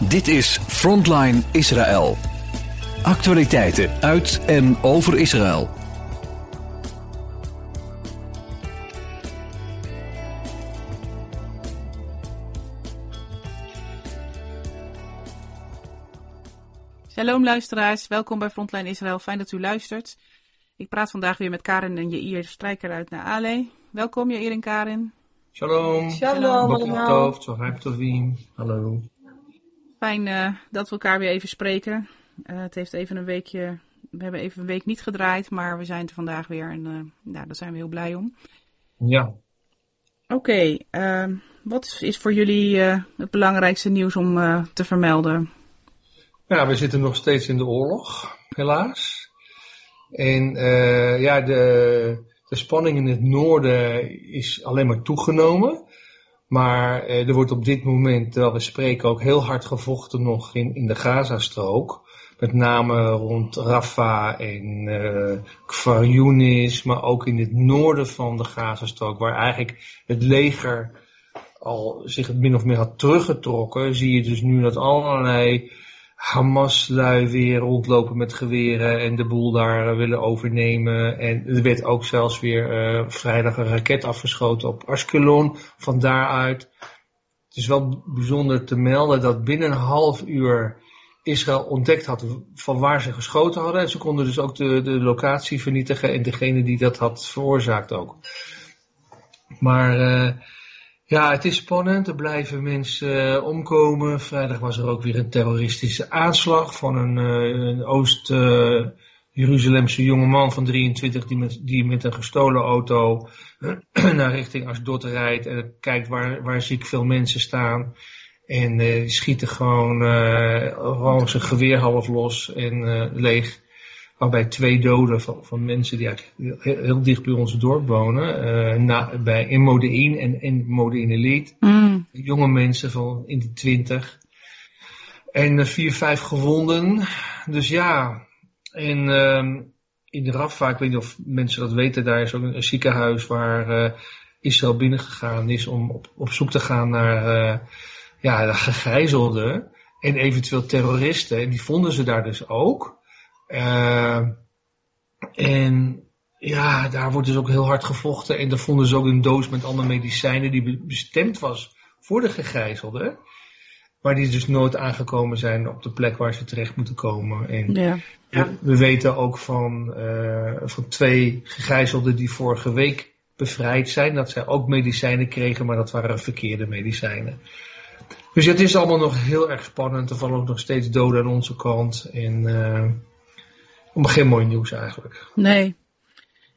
Dit is Frontline Israël. Actualiteiten uit en over Israël. Shalom luisteraars, welkom bij Frontline Israël. Fijn dat u luistert. Ik praat vandaag weer met Karin en Jair Strijker uit naar Ale. Welkom Jair en Karin. Shalom. Shalom allemaal. Hallo. Fijn uh, dat we elkaar weer even spreken. Uh, het heeft even een weekje, we hebben even een week niet gedraaid, maar we zijn er vandaag weer en uh, nou, daar zijn we heel blij om. Ja. Oké, okay, wat is, is, voor jullie het belangrijkste nieuws om te vermelden? Ja, we zitten nog steeds in de oorlog, helaas. En ja, de, de spanning in het noorden is alleen maar toegenomen. Maar eh, er wordt op dit moment, terwijl we spreken, ook heel hard gevochten nog in, in de Gazastrook. Met name rond Rafah en uh, maar ook in het noorden van de Gazastrook, waar eigenlijk het leger al zich min of meer had teruggetrokken, zie je dus nu dat allerlei Hamas-lui weer rondlopen met geweren en de boel daar uh, willen overnemen. En er werd ook zelfs weer uh, vrijdag een raket afgeschoten op Ashkelon van daaruit. Het is wel bijzonder te melden dat binnen een half uur Israël ontdekt had van waar ze geschoten hadden. En ze konden dus ook de, de locatie vernietigen en degene die dat had veroorzaakt ook. Maar... Uh, ja, het is spannend. Er blijven mensen uh, omkomen. Vrijdag was er ook weer een terroristische aanslag van een, uh, Oost-Jeruzalemse jongeman van 23 die met, die met een gestolen auto naar richting Asdod rijdt en kijkt waar, waar ziek veel mensen staan. En die schieten gewoon, gewoon zijn geweer half los en leeg. Waarbij twee doden van, van mensen die eigenlijk heel, heel, dicht bij ons dorp wonen, uh, na, bij, in en in Modein Elite. Mm. Jonge mensen van in de twintig. En uh, vier, vijf gewonden. Dus ja, en uh, in de Rafah, ik weet niet of mensen dat weten, daar is ook een, een ziekenhuis waar uh, Israël binnengegaan is om op, op zoek te gaan naar ja, de gegijzelden en eventueel terroristen. En die vonden ze daar dus ook. Uh, en ja, daar wordt dus ook heel hard gevochten. En daar vonden ze ook een doos met allemaal medicijnen die bestemd was voor de gegijzelden. Maar die dus nooit aangekomen zijn op de plek waar ze terecht moeten komen. En ja. Ja, we weten ook van, uh, van twee gegijzelden die vorige week bevrijd zijn. Dat zij ook medicijnen kregen, maar dat waren verkeerde medicijnen. Dus het is allemaal nog heel erg spannend. Er vallen ook nog steeds doden aan onze kant. En uh, maar geen mooi nieuws eigenlijk. Nee.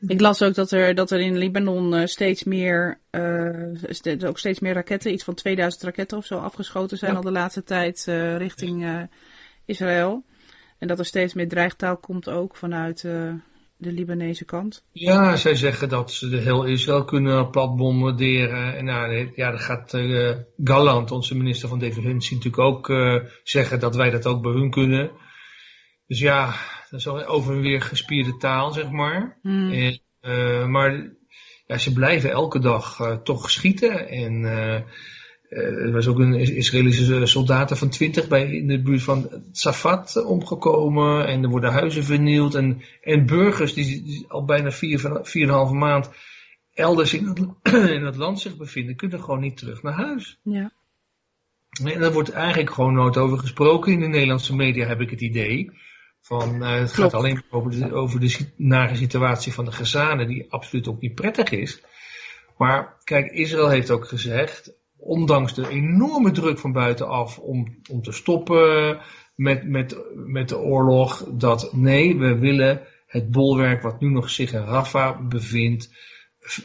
Ik las ook dat er, dat er in Libanon uh, steeds meer, uh, ook steeds meer raketten, iets van 2000 raketten of zo afgeschoten zijn ja. al de laatste tijd uh, richting Israël. En dat er steeds meer dreigtaal komt ook vanuit de Libanese kant. Ja, zij zeggen dat ze de heel Israël kunnen plat bombarderen. En nou, ja, dan gaat Galland, onze minister van Defensie, natuurlijk ook zeggen dat wij dat ook bij hun kunnen. Dus ja, dat is over en weer gespierde taal, zeg maar. Mm. En, uh, maar ja, ze blijven elke dag uh, toch schieten. En uh, er was ook een Israëlische soldaten van 20 bij, in de buurt van Safat omgekomen. En er worden huizen vernield. En, en burgers die, die al bijna 4,5 vier, vier maand elders in het, in het land zich bevinden, kunnen gewoon niet terug naar huis. Ja. En daar wordt eigenlijk gewoon nooit over gesproken in de Nederlandse media, heb ik het idee. Van, uh, het gaat alleen over de, over de nare situatie van de Gazanen, die absoluut ook niet prettig is. Maar kijk, Israël heeft ook gezegd, ondanks de enorme druk van buitenaf om, om te stoppen met, met, met de oorlog, dat nee, we willen het bolwerk wat nu nog zich in Rafah bevindt,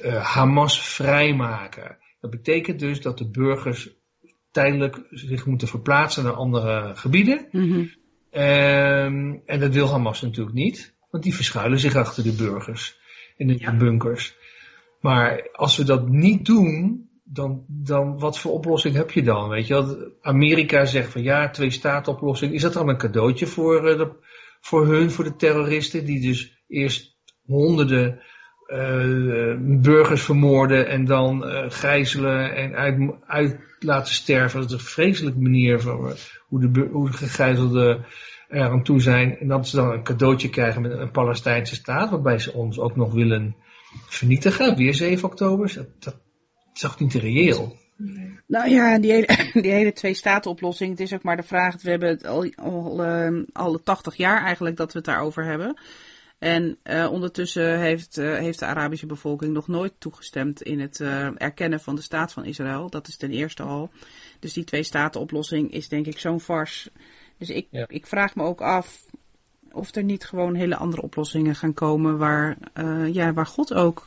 uh, Hamas vrijmaken. Dat betekent dus dat de burgers tijdelijk zich moeten verplaatsen naar andere gebieden. Mm -hmm. Um, en dat wil Hamas natuurlijk niet, want die verschuilen zich achter de burgers in de bunkers. Maar als we dat niet doen, dan, dan wat voor oplossing heb je dan? Weet je, dat Amerika zegt van ja, twee staat oplossing. Is dat dan een cadeautje voor, uh, de, voor hun, voor de terroristen, die dus eerst honderden uh, burgers vermoorden en dan uh, gijzelen en uit, uit, laten sterven. Dat is een vreselijke manier van hoe de, hoe de gegijzelden er aan toe zijn. En dat ze dan een cadeautje krijgen met een Palestijnse staat, waarbij ze ons ook nog willen vernietigen. Weer 7 oktober. Dat, dat is toch niet reëel? Nou ja, die hele, die hele twee-staten-oplossing, het is ook maar de vraag, we hebben het al, al, uh, al 80 jaar eigenlijk dat we het daarover hebben. En uh, ondertussen heeft, uh, heeft de Arabische bevolking nog nooit toegestemd in het uh, erkennen van de staat van Israël. Dat is ten eerste al. Dus die twee-staten-oplossing is denk ik zo'n vars. Dus ik, ja. ik vraag me ook af of er niet gewoon hele andere oplossingen gaan komen waar, ja, waar God ook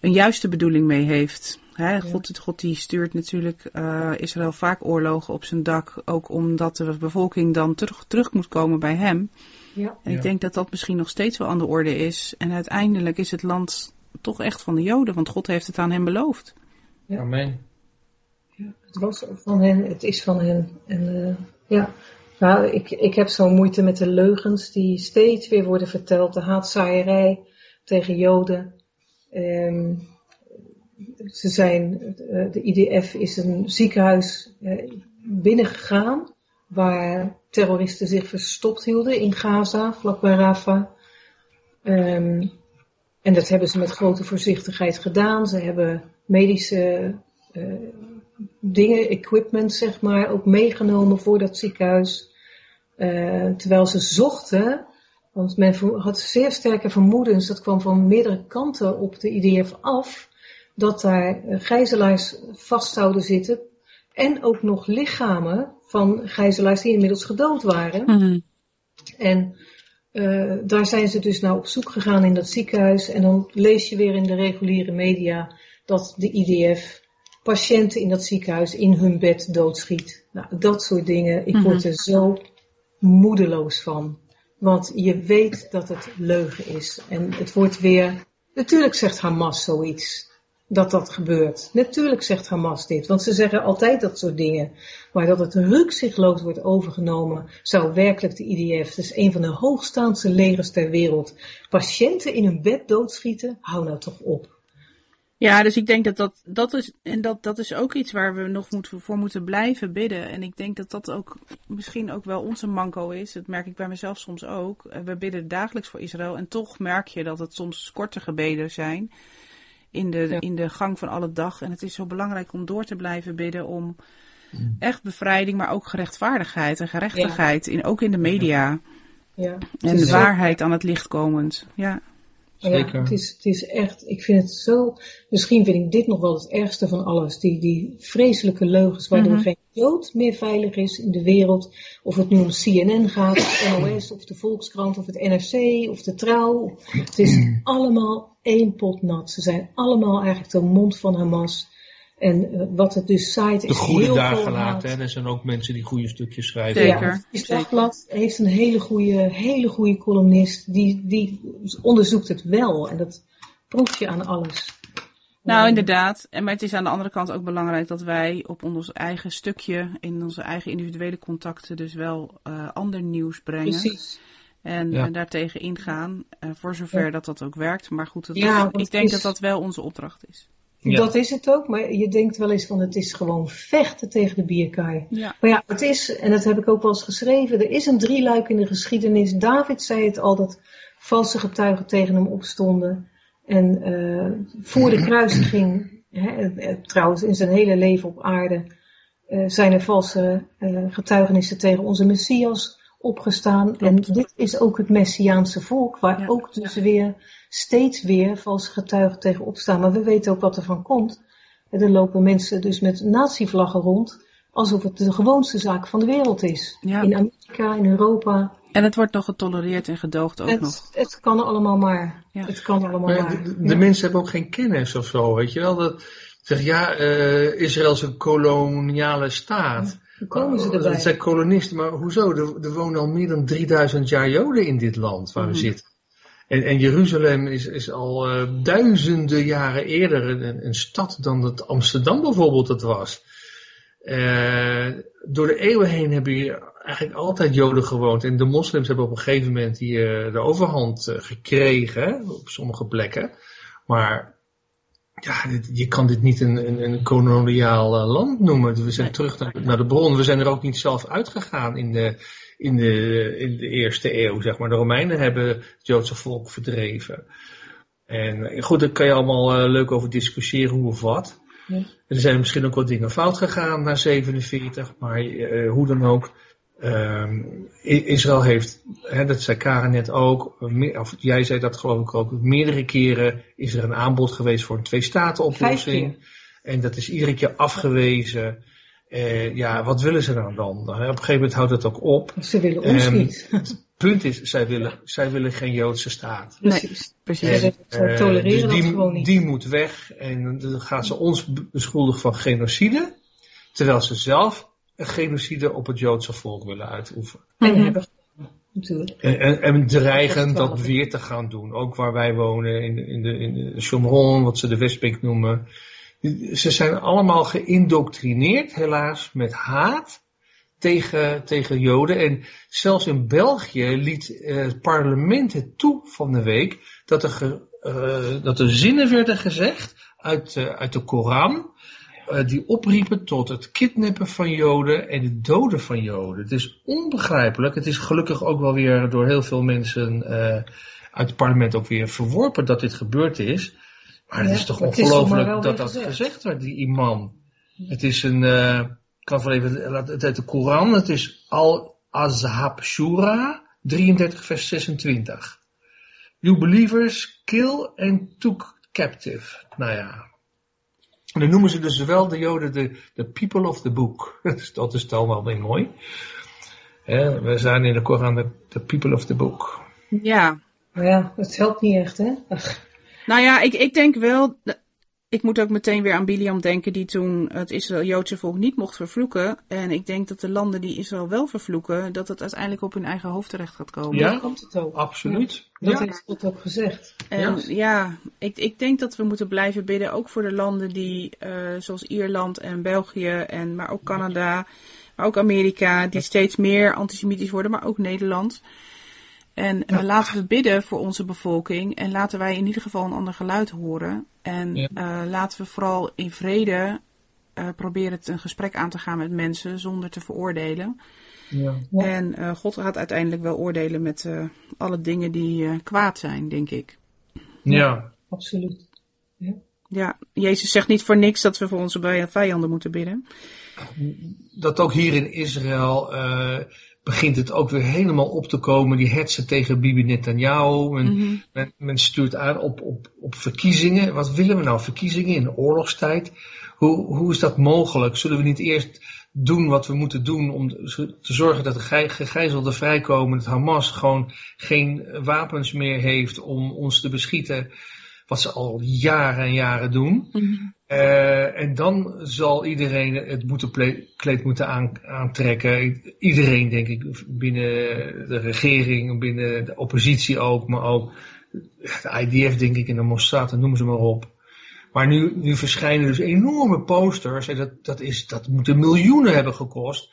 een juiste bedoeling mee heeft. Hè, God, God die stuurt natuurlijk Israël vaak oorlogen op zijn dak, ook omdat de bevolking dan terug, terug moet komen bij hem. Ja. En ik denk dat dat misschien nog steeds wel aan de orde is. En uiteindelijk is het land toch echt van de Joden, want God heeft het aan hen beloofd. Ja. Amen. Ja, het was van hen, het is van hen. En uh, ja, nou, ik, ik heb zo'n moeite met de leugens die steeds weer worden verteld, de haatzaaierij tegen Joden. Um, ze zijn, eh, de IDF is een ziekenhuis eh, binnengegaan waar terroristen zich verstopt hielden in Gaza, vlakbij Rafah. Um, en dat hebben ze met grote voorzichtigheid gedaan. Ze hebben medische uh, dingen, equipment zeg maar, ook meegenomen voor dat ziekenhuis. Uh, terwijl ze zochten, want men had zeer sterke vermoedens, dat kwam van meerdere kanten op de IDF af, dat daar gijzelaars vast zouden zitten en ook nog lichamen van gijzelaars die inmiddels gedood waren. Mm-hmm. En uh, daar zijn ze dus nou op zoek gegaan in dat ziekenhuis. En dan lees je weer in de reguliere media dat de IDF patiënten in dat ziekenhuis in hun bed doodschiet. Nou, dat soort dingen. Ik word er zo moedeloos van. Want je weet dat het leugen is. En het wordt weer. Natuurlijk zegt Hamas zoiets dat dat gebeurt. Natuurlijk zegt Hamas dit, want ze zeggen altijd dat soort dingen. Maar dat het rukzichtloos wordt overgenomen, zou werkelijk de IDF, dus een van de hoogstaandste legers ter wereld, patiënten in hun bed doodschieten, hou nou toch op. Ja, dus ik denk dat dat, dat is, en dat, dat is ook iets waar we nog moet, voor moeten blijven bidden. En ik denk dat dat ook misschien ook wel onze manco is. Dat merk ik bij mezelf soms ook. We bidden dagelijks voor Israël en toch merk je dat het soms korte gebeden zijn in de, in de gang van alle dag. En het is zo belangrijk om door te blijven bidden om mm. echt bevrijding, maar ook gerechtvaardigheid en gerechtigheid, in, ook in de media. Ja. En de waarheid aan het licht komend. Ja. Zeker. Ja, het is, het is echt, ik vind het zo, misschien vind ik dit nog wel het ergste van alles. Die, die vreselijke leugens waardoor mm geen Jood meer veilig is in de wereld. Of het nu om CNN gaat, of NOS, of de Volkskrant, of het NRC, of de Trouw. Het is allemaal één pot nat. Ze zijn allemaal eigenlijk de mond van Hamas. En uh, wat het dus zaait is De goede dagen laten. Er zijn ook mensen die goede stukjes schrijven. Zeker. Het Dagblad heeft een hele goede, hele goede columnist. Die, die onderzoekt het wel. En dat proef je aan alles. Nou, inderdaad. En maar het is aan de andere kant ook belangrijk dat wij op ons eigen stukje, in onze eigen individuele contacten, dus wel uh, ander nieuws brengen. Precies. En, ja. en daartegen ingaan, uh, voor zover ja. dat dat ook werkt. Maar goed, ja, is, ik denk is... dat dat wel onze opdracht is. Ja. Dat is het ook, maar je denkt wel eens van het is gewoon vechten tegen de bierkaai. Ja. Maar ja, het is, en dat heb ik ook wel eens geschreven, er is een drieluik in de geschiedenis. David zei het al, dat valse getuigen tegen hem opstonden. En uh, voor de kruisiging, hè, trouwens in zijn hele leven op aarde, uh, zijn er valse uh, getuigenissen tegen onze Messias opgestaan. En dit is ook het Messiaanse volk, waar ja. ook dus ja. weer steeds weer valse getuigen tegen opstaan. Maar we weten ook wat er van komt. Er lopen mensen dus met natievlaggen rond, alsof het de gewoonste zaak van de wereld is. Ja. In Amerika, in Europa. En het wordt nog getolereerd en gedoogd ook het, nog. Het kan allemaal maar. Ja. Het kan allemaal maar. maar. De, de mensen hebben ook geen kennis of zo, weet je wel. Dat, zeg ja, uh, Israël is een koloniale staat. Hoe komen ze erbij? Dat zijn kolonisten, maar hoezo? Er, er, wonen al meer dan 3000 jaar Joden in dit land waar mm. we mhm. zitten. En, en, Jeruzalem is, is al uh, duizenden jaren eerder een, een, stad dan dat Amsterdam bijvoorbeeld het was. Uh, door de eeuwen heen hebben hier eigenlijk altijd Joden gewoond. En de moslims hebben op een gegeven moment hier de overhand gekregen op sommige plekken. Maar ja, je kan dit niet een, een, een koloniaal land noemen. We zijn Nee. terug naar, naar de bron. We zijn er ook niet zelf uitgegaan in de, in, de, in de eerste eeuw, zeg maar. De Romeinen hebben het Joodse volk verdreven. En eh, goed, daar kan je allemaal eh, leuk over discussiëren hoe of wat. Ja. Er zijn misschien ook wat dingen fout gegaan na 47, maar eh, hoe dan ook. Ehm, Israël heeft, hè, dat zei Karen net ook, of jij zei dat geloof ik ook, meerdere keren is er een aanbod geweest voor een twee-staten-oplossing. En dat is iedere keer afgewezen. Eh, ja, wat willen ze nou dan? Op een gegeven moment houdt het ook op. Ze willen ons Ehm, niet. Punt is, zij willen, zij willen geen Joodse staat. Nee. Precies. Ze Eh, tolereren dus die, dat gewoon niet. Die moet weg en dan gaat ze ons beschuldigen van genocide. Terwijl ze zelf een genocide op het Joodse volk willen uitoefenen. En Mhm. hebben gedaan, natuurlijk. En, en, en dreigen Dat weer te gaan doen. Ook waar wij wonen, in, de- in, de, in de Shomron, wat ze de Westbank noemen. Ze zijn allemaal geïndoctrineerd, helaas, met haat tegen, tegen Joden. En zelfs in België liet eh, het parlement het toe van de week dat er, ge- eh, dat er zinnen werden gezegd uit, eh, uit de Koran. Eh, die opriepen tot het kidnappen van Joden en het doden van Joden. Het is onbegrijpelijk. Het is gelukkig ook wel weer door heel veel mensen eh, uit het parlement ook weer verworpen dat dit gebeurd is. Maar het Ja, is toch het is wel ongelooflijk dat dat gezegd. gezegd werd, die imam. Het is een, eh, ik kan van even, laat het uit de Koran, het is Al-Azhab Shura 33 vers 26. You believers kill and took captive. Nou ja. En dan noemen ze dus wel de Joden de, de people of the book. Dat is dan wel weer mooi. Hè, we zijn in de Koran de, de people of the book. Ja. Maar ja, het helpt niet echt, hè? Ach, Nou ja, ik, ik denk wel. Ik moet ook meteen weer aan Biliam denken, die toen het Israël-Joodse volk niet mocht vervloeken. En ik denk dat de landen die Israël wel vervloeken, dat het uiteindelijk op hun eigen hoofd terecht gaat komen. Ja? daar komt het ook. Absoluut. Dat Ja. heeft God ook gezegd. En Ja. ja, ik, ik denk dat we moeten blijven bidden, ook voor de landen die, eh, zoals Ierland en België, en, maar ook Canada, maar ook Amerika, die steeds meer antisemitisch worden, maar ook Nederland. En eh, laten we bidden voor onze bevolking en laten wij in ieder geval een ander geluid horen. En Ja. eh, laten we vooral in vrede eh, proberen het een gesprek aan te gaan met mensen zonder te veroordelen. Ja. Ja. En eh, God gaat uiteindelijk wel oordelen met eh, alle dingen die eh, kwaad zijn, denk ik. ja. Absoluut. Ja, Jezus zegt niet voor niks dat we voor onze vijanden moeten bidden. dat ook hier in Israël eh, begint het ook weer helemaal op te komen. Die hetsen tegen Bibi Netanyahu. Men, Mhm. men, men stuurt aan op, op, op verkiezingen. Wat willen we nou? Verkiezingen in de oorlogstijd? Hoe, hoe is dat mogelijk? Zullen we niet eerst doen wat we moeten doen om te zorgen dat de gij- gegijzelden vrijkomen? Dat Hamas gewoon geen wapens meer heeft om ons te beschieten. Wat ze al jaren en jaren doen. Mhm. Eh, en dan zal iedereen het boetekleed moeten aan, aantrekken. Iedereen, denk ik, binnen de regering, binnen de oppositie ook, maar ook de IDF, denk ik, en de Mossad, noem ze maar op. Maar nu, nu verschijnen dus enorme posters, en dat, dat, is, dat moeten miljoenen hebben gekost.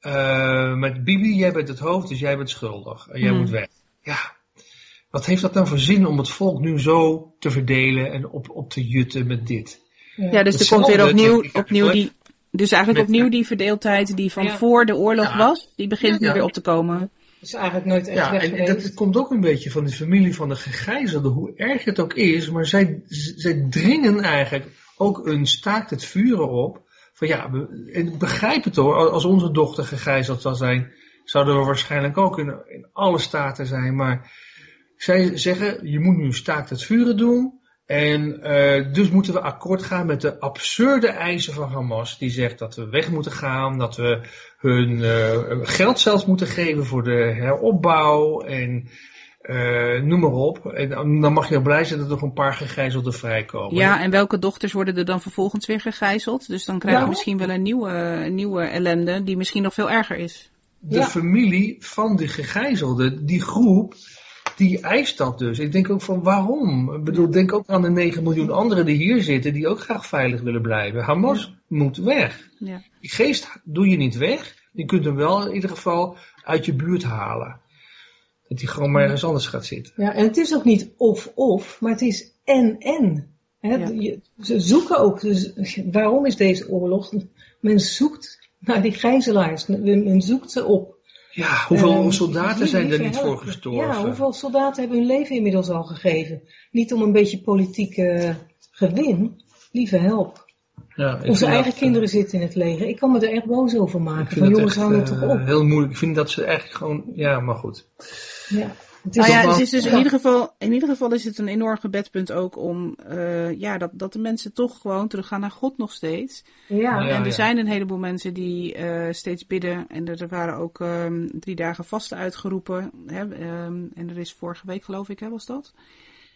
Eh, met Bibi, jij bent het hoofd, dus jij bent schuldig. En jij Hmm. moet weg. Ja, wat heeft dat nou voor zin om het volk nu zo te verdelen en op, op te jutten met dit? Ja, dus er komt weer opnieuw, opnieuw die, dus eigenlijk Met- opnieuw die verdeeldheid die van Ja. voor de oorlog Ja. was, die begint Ja, nu ja. weer op te komen. Dat is eigenlijk nooit echt Ja, weg en, dat komt ook een beetje van de familie van de gegijzelden, hoe erg het ook is, maar zij, zij dringen eigenlijk ook een staakt het vuren op. Van ja, we- en begrijp het hoor, als onze dochter gegijzeld zou zijn, zouden we waarschijnlijk ook in, in alle staten zijn, maar zij zeggen, je moet nu staakt het vuren doen. En eh, dus moeten we akkoord gaan met de absurde eisen van Hamas. Die zegt dat we weg moeten gaan, dat we hun eh, geld zelfs moeten geven voor de heropbouw en eh, noem maar op. En dan mag je er blij zijn dat er nog een paar gegijzelden vrijkomen. Ja, en welke dochters worden er dan vervolgens weer gegijzeld? Dus dan krijgen we Ja. misschien wel een nieuwe, nieuwe ellende die misschien nog veel erger is. de Ja. familie van de gegijzelden, die groep, die eist dat dus. Ik denk ook van waarom? Ik bedoel, denk ook aan de 9 miljoen anderen die hier zitten, die ook graag veilig willen blijven. Hamas moet weg. Ja. Die geest doe je niet weg. Je kunt hem wel in ieder geval uit je buurt halen. Dat hij gewoon maar ergens anders gaat zitten. Ja, en het is ook niet of-of, maar het is en-en. Ja. Ze zoeken ook, dus waarom is deze oorlog? Men zoekt naar die gijzelaars, men zoekt ze op. Ja, hoeveel uh, soldaten zijn er niet voor gestorven? Ja, hoeveel soldaten hebben hun leven inmiddels al gegeven? Niet om een beetje politieke gewin, lieve help. Ja, Onze eigen dat, kinderen zitten in het leger. Ik kan me er echt boos over maken. Van jongens, hou het toch op. Heel moeilijk. Ik vind dat ze eigenlijk gewoon, ja, maar goed. Ja. Het is nou ja, het is dus in, ieder geval, in ieder geval is het een enorm gebedpunt ook om uh, ja, dat, dat de mensen toch gewoon teruggaan naar God nog steeds. Ja. En er ja. zijn een heleboel mensen die uh, steeds bidden. En er, er waren ook um, drie dagen vasten uitgeroepen. Hè, um, en er is vorige week geloof ik, hè, was dat?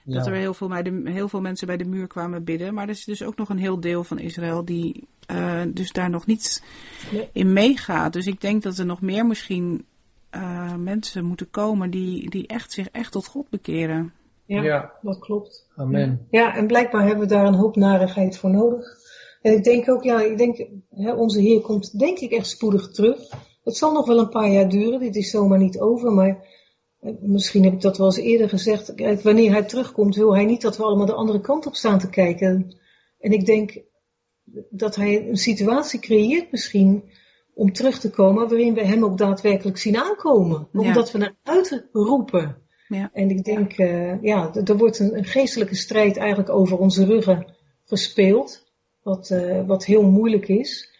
Ja. Dat er heel veel, bij de, heel veel mensen bij de muur kwamen bidden. Maar er is dus ook nog een heel deel van Israël die uh, dus daar nog niet nee. in meegaat. Dus ik denk dat er nog meer misschien uh, mensen moeten komen die, die echt, zich echt tot God bekeren. Ja, ja. dat klopt. Amen. Ja, en blijkbaar hebben we daar een hoop narigheid voor nodig. En ik denk ook, ja, ik denk, hè, onze Heer komt denk ik echt spoedig terug. Het zal nog wel een paar jaar duren, dit is zomaar niet over, maar eh, misschien heb ik dat wel eens eerder gezegd. Kijk, wanneer hij terugkomt, wil hij niet dat we allemaal de andere kant op staan te kijken. En ik denk dat hij een situatie creëert misschien om terug te komen waarin we hem ook daadwerkelijk zien aankomen. Omdat we naar uitroepen. Ja. En ik denk, uh, ja, er wordt een, een, geestelijke strijd eigenlijk over onze ruggen gespeeld. Wat, uh, wat heel moeilijk is.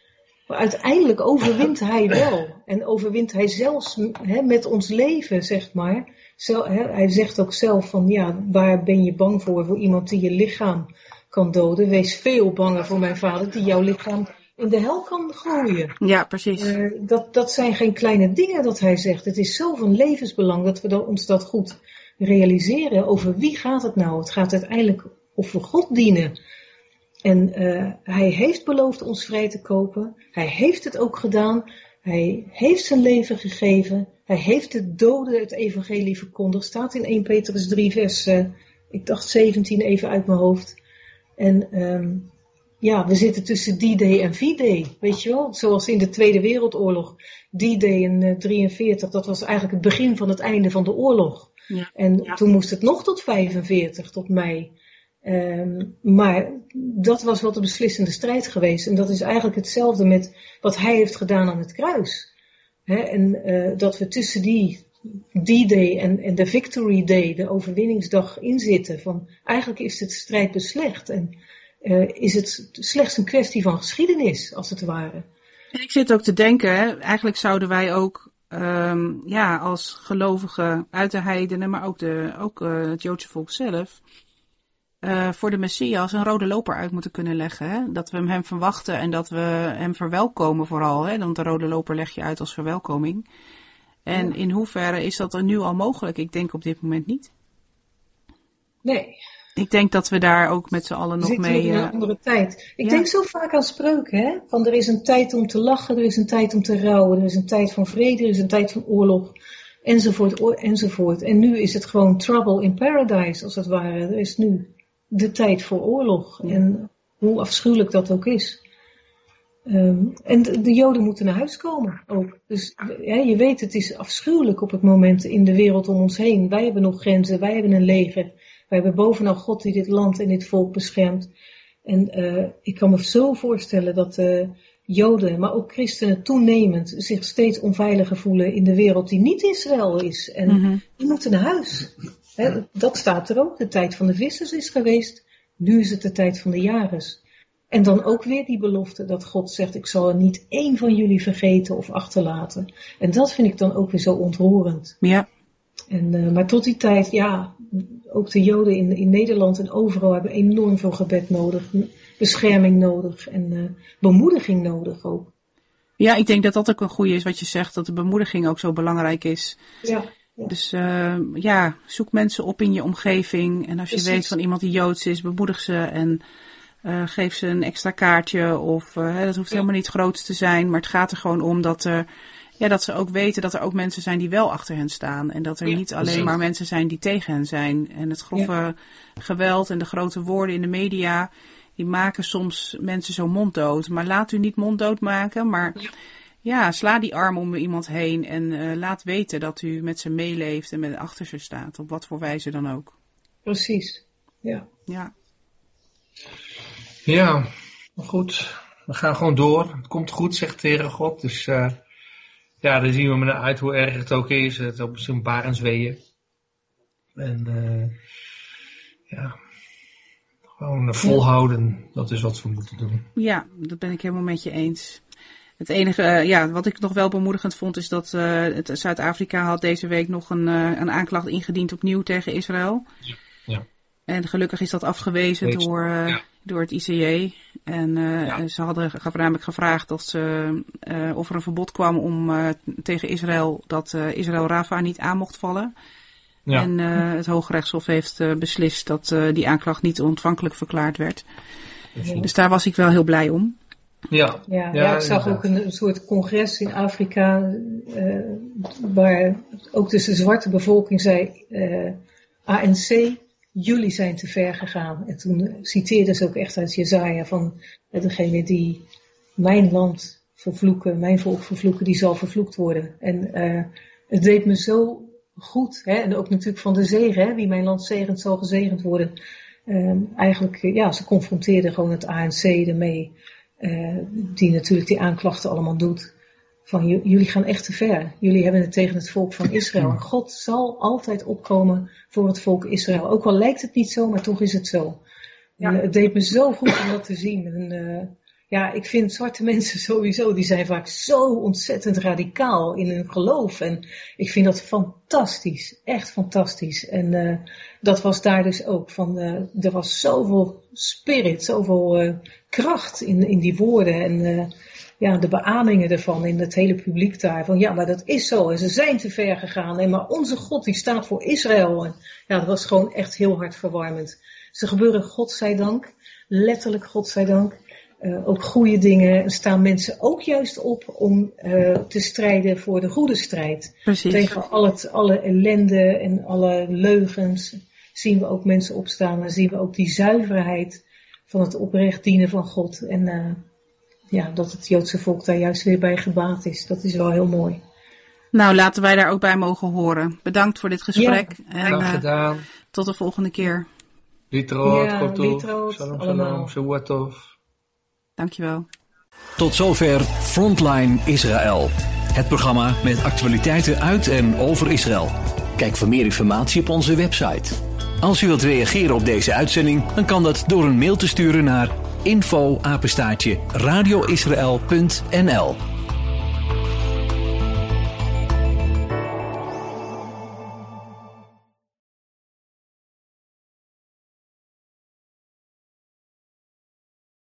Maar uiteindelijk overwint hij wel. En overwint hij zelfs met ons leven, zeg maar. Hij zegt ook zelf van, ja, waar ben je bang voor? Voor iemand die je lichaam kan doden. Wees veel banger voor mijn vader die jouw lichaam in de hel kan gooien. Ja, precies. Uh, dat, dat zijn geen kleine dingen dat hij zegt. Het is zo van levensbelang dat we dat, ons dat goed realiseren. Over wie gaat het nou? Het gaat uiteindelijk over God dienen. En uh, hij heeft beloofd ons vrij te kopen. Hij heeft het ook gedaan. Hij heeft zijn leven gegeven. Hij heeft de doden het evangelie verkondigd. Staat in 1 Petrus 3 vers, uh, ik dacht 17 even uit mijn hoofd. En um, ja, we zitten tussen D-Day en V-Day, weet je wel? Zoals in de Tweede Wereldoorlog. D-Day in uh, 43, dat was eigenlijk het begin van het einde van de oorlog. Ja, en ja. toen moest het nog tot 45, tot mei. Um, maar dat was wel de beslissende strijd geweest. En dat is eigenlijk hetzelfde met wat hij heeft gedaan aan het kruis. He, en uh, dat we tussen die D-Day en, en de Victory Day, de overwinningsdag, inzitten. Van eigenlijk is het strijd beslecht. En uh, is het slechts een kwestie van geschiedenis, als het ware. Ik zit ook te denken, eigenlijk zouden wij ook um, ja, als gelovigen uit de heidenen, maar ook, de, ook uh, het Joodse volk zelf, uh, voor de Messias een rode loper uit moeten kunnen leggen. Hè? Dat we hem verwachten en dat we hem verwelkomen vooral. Hè? Want de rode loper leg je uit als verwelkoming. En ja. in hoeverre is dat er nu al mogelijk? Ik denk op dit moment niet. Nee, ik denk dat we daar ook met z'n allen nog mee... in een andere tijd. Ik ja. denk zo vaak aan spreuken, hè. Van er is een tijd om te lachen, er is een tijd om te rouwen, er is een tijd van vrede, er is een tijd van oorlog, enzovoort, enzovoort. En nu is het gewoon trouble in paradise, als het ware. Er is nu de tijd voor oorlog. Ja. En hoe afschuwelijk dat ook is. Um, en de, de, Joden moeten naar huis komen ook. Dus ja, je weet, het is afschuwelijk op het moment in de wereld om ons heen. Wij hebben nog grenzen, wij hebben een leger. Wij hebben bovenal God die dit land en dit volk beschermt. En uh, ik kan me zo voorstellen dat uh, Joden, maar ook christenen toenemend zich steeds onveiliger voelen in de wereld die niet Israël is. En mm -hmm. die moeten naar huis. He, dat staat er ook. De tijd van de vissers is geweest. Nu is het de tijd van de jagers. En dan ook weer die belofte dat God zegt, ik zal er niet één van jullie vergeten of achterlaten. En dat vind ik dan ook weer zo ontroerend. Ja. En, uh, maar tot die tijd, ja, ook de Joden in, in Nederland en overal hebben enorm veel gebed nodig, bescherming nodig en uh, bemoediging nodig ook. Ja, ik denk dat dat ook een goede is wat je zegt, dat de bemoediging ook zo belangrijk is. Ja. ja. Dus uh, ja, zoek mensen op in je omgeving. En als je weet van iemand die Joods is, bemoedig ze en uh, geef ze een extra kaartje. Of uh, dat hoeft ja. helemaal niet groot te zijn, maar het gaat er gewoon om dat er ja, dat ze ook weten dat er ook mensen zijn die wel achter hen staan. En dat er ja, niet alleen precies. maar mensen zijn die tegen hen zijn. En het grove ja. geweld en de grote woorden in de media, die maken soms mensen zo monddood. Maar laat u niet monddood maken, maar ja, Ja, sla die arm om iemand heen en uh, laat weten dat u met ze meeleeft en met achter ze staat, op wat voor wijze dan ook. Precies, ja. Ja, ja goed. We gaan gewoon door. Het komt goed, zegt de Heere God. Dus uh, ja, dan zien we maar uit hoe erg het ook is. Het is op zijn barensweeën. En uh, ja, gewoon volhouden. Dat is wat we moeten doen. Ja, dat ben ik helemaal met je eens. Het enige, uh, ja, wat ik nog wel bemoedigend vond, is dat uh, Zuid-Afrika had deze week nog een, een aanklacht ingediend opnieuw tegen Israël. Ja. ja. En gelukkig is dat afgewezen Wees, door, ja. Door het ICJ. En ja. ze hadden namelijk gevraagd dat ze, of er een verbod kwam om tegen Israël dat Israël Rafa niet aan mocht vallen. Ja. En het Hooggerechtshof heeft beslist dat die aanklacht niet ontvankelijk verklaard werd. Dus daar was ik wel heel blij om. Ja, ja, ja, ik zag ook een, een, soort congres in Afrika uh, waar ook dus de zwarte bevolking zei, uh, ANC, jullie zijn te ver gegaan. En toen citeerden ze ook echt uit Jezaja van uh, degene die mijn land vervloeken, mijn volk vervloeken, die zal vervloekt worden. En het deed me zo goed, hè, en ook natuurlijk van de zegen, hè, wie mijn land zegent zal gezegend worden. eigenlijk, ja, ze confronteerden gewoon het ANC ermee. Die natuurlijk die aanklachten allemaal doet. Van jullie gaan echt te ver. Jullie hebben het tegen het volk van Israël. En God zal altijd opkomen voor het volk Israël. Ook al lijkt het niet zo, maar toch is het zo. Ja. En, uh, het deed me zo goed om dat te zien. En, uh, ja, ik vind zwarte mensen sowieso, die zijn vaak zo ontzettend radicaal in hun geloof. En ik vind dat fantastisch, echt fantastisch. En uh, dat was daar dus ook. Van, uh, er was zoveel spirit, zoveel uh, kracht in, in die woorden. En ja, de beamingen ervan in het hele publiek daar. Van ja, maar dat is zo. En ze zijn te ver gegaan. En maar onze God die staat voor Israël. En ja, dat was gewoon echt heel hartverwarmend. Ze gebeuren, godzijdank. Letterlijk, godzijdank. Uh, ook goede dingen staan mensen ook juist op om uh, te strijden voor de goede strijd. Precies. Tegen al het, alle ellende en alle leugens zien we ook mensen opstaan. Dan zien we ook die zuiverheid van het oprecht dienen van God. En uh, ja, dat het Joodse volk daar juist weer bij gebaat is. Dat is wel heel mooi. Nou, laten wij daar ook bij mogen horen. Bedankt voor dit gesprek. Ja, en, gedaan. Tot de volgende keer. Litroot, ja, litroot, shalom, shalom, shalom, Dankjewel. Tot zover Frontline Israël. Het programma met actualiteiten uit en over Israël. Kijk voor meer informatie op onze website. Als u wilt reageren op deze uitzending, dan kan dat door een mail te sturen naar info radioisrael.nl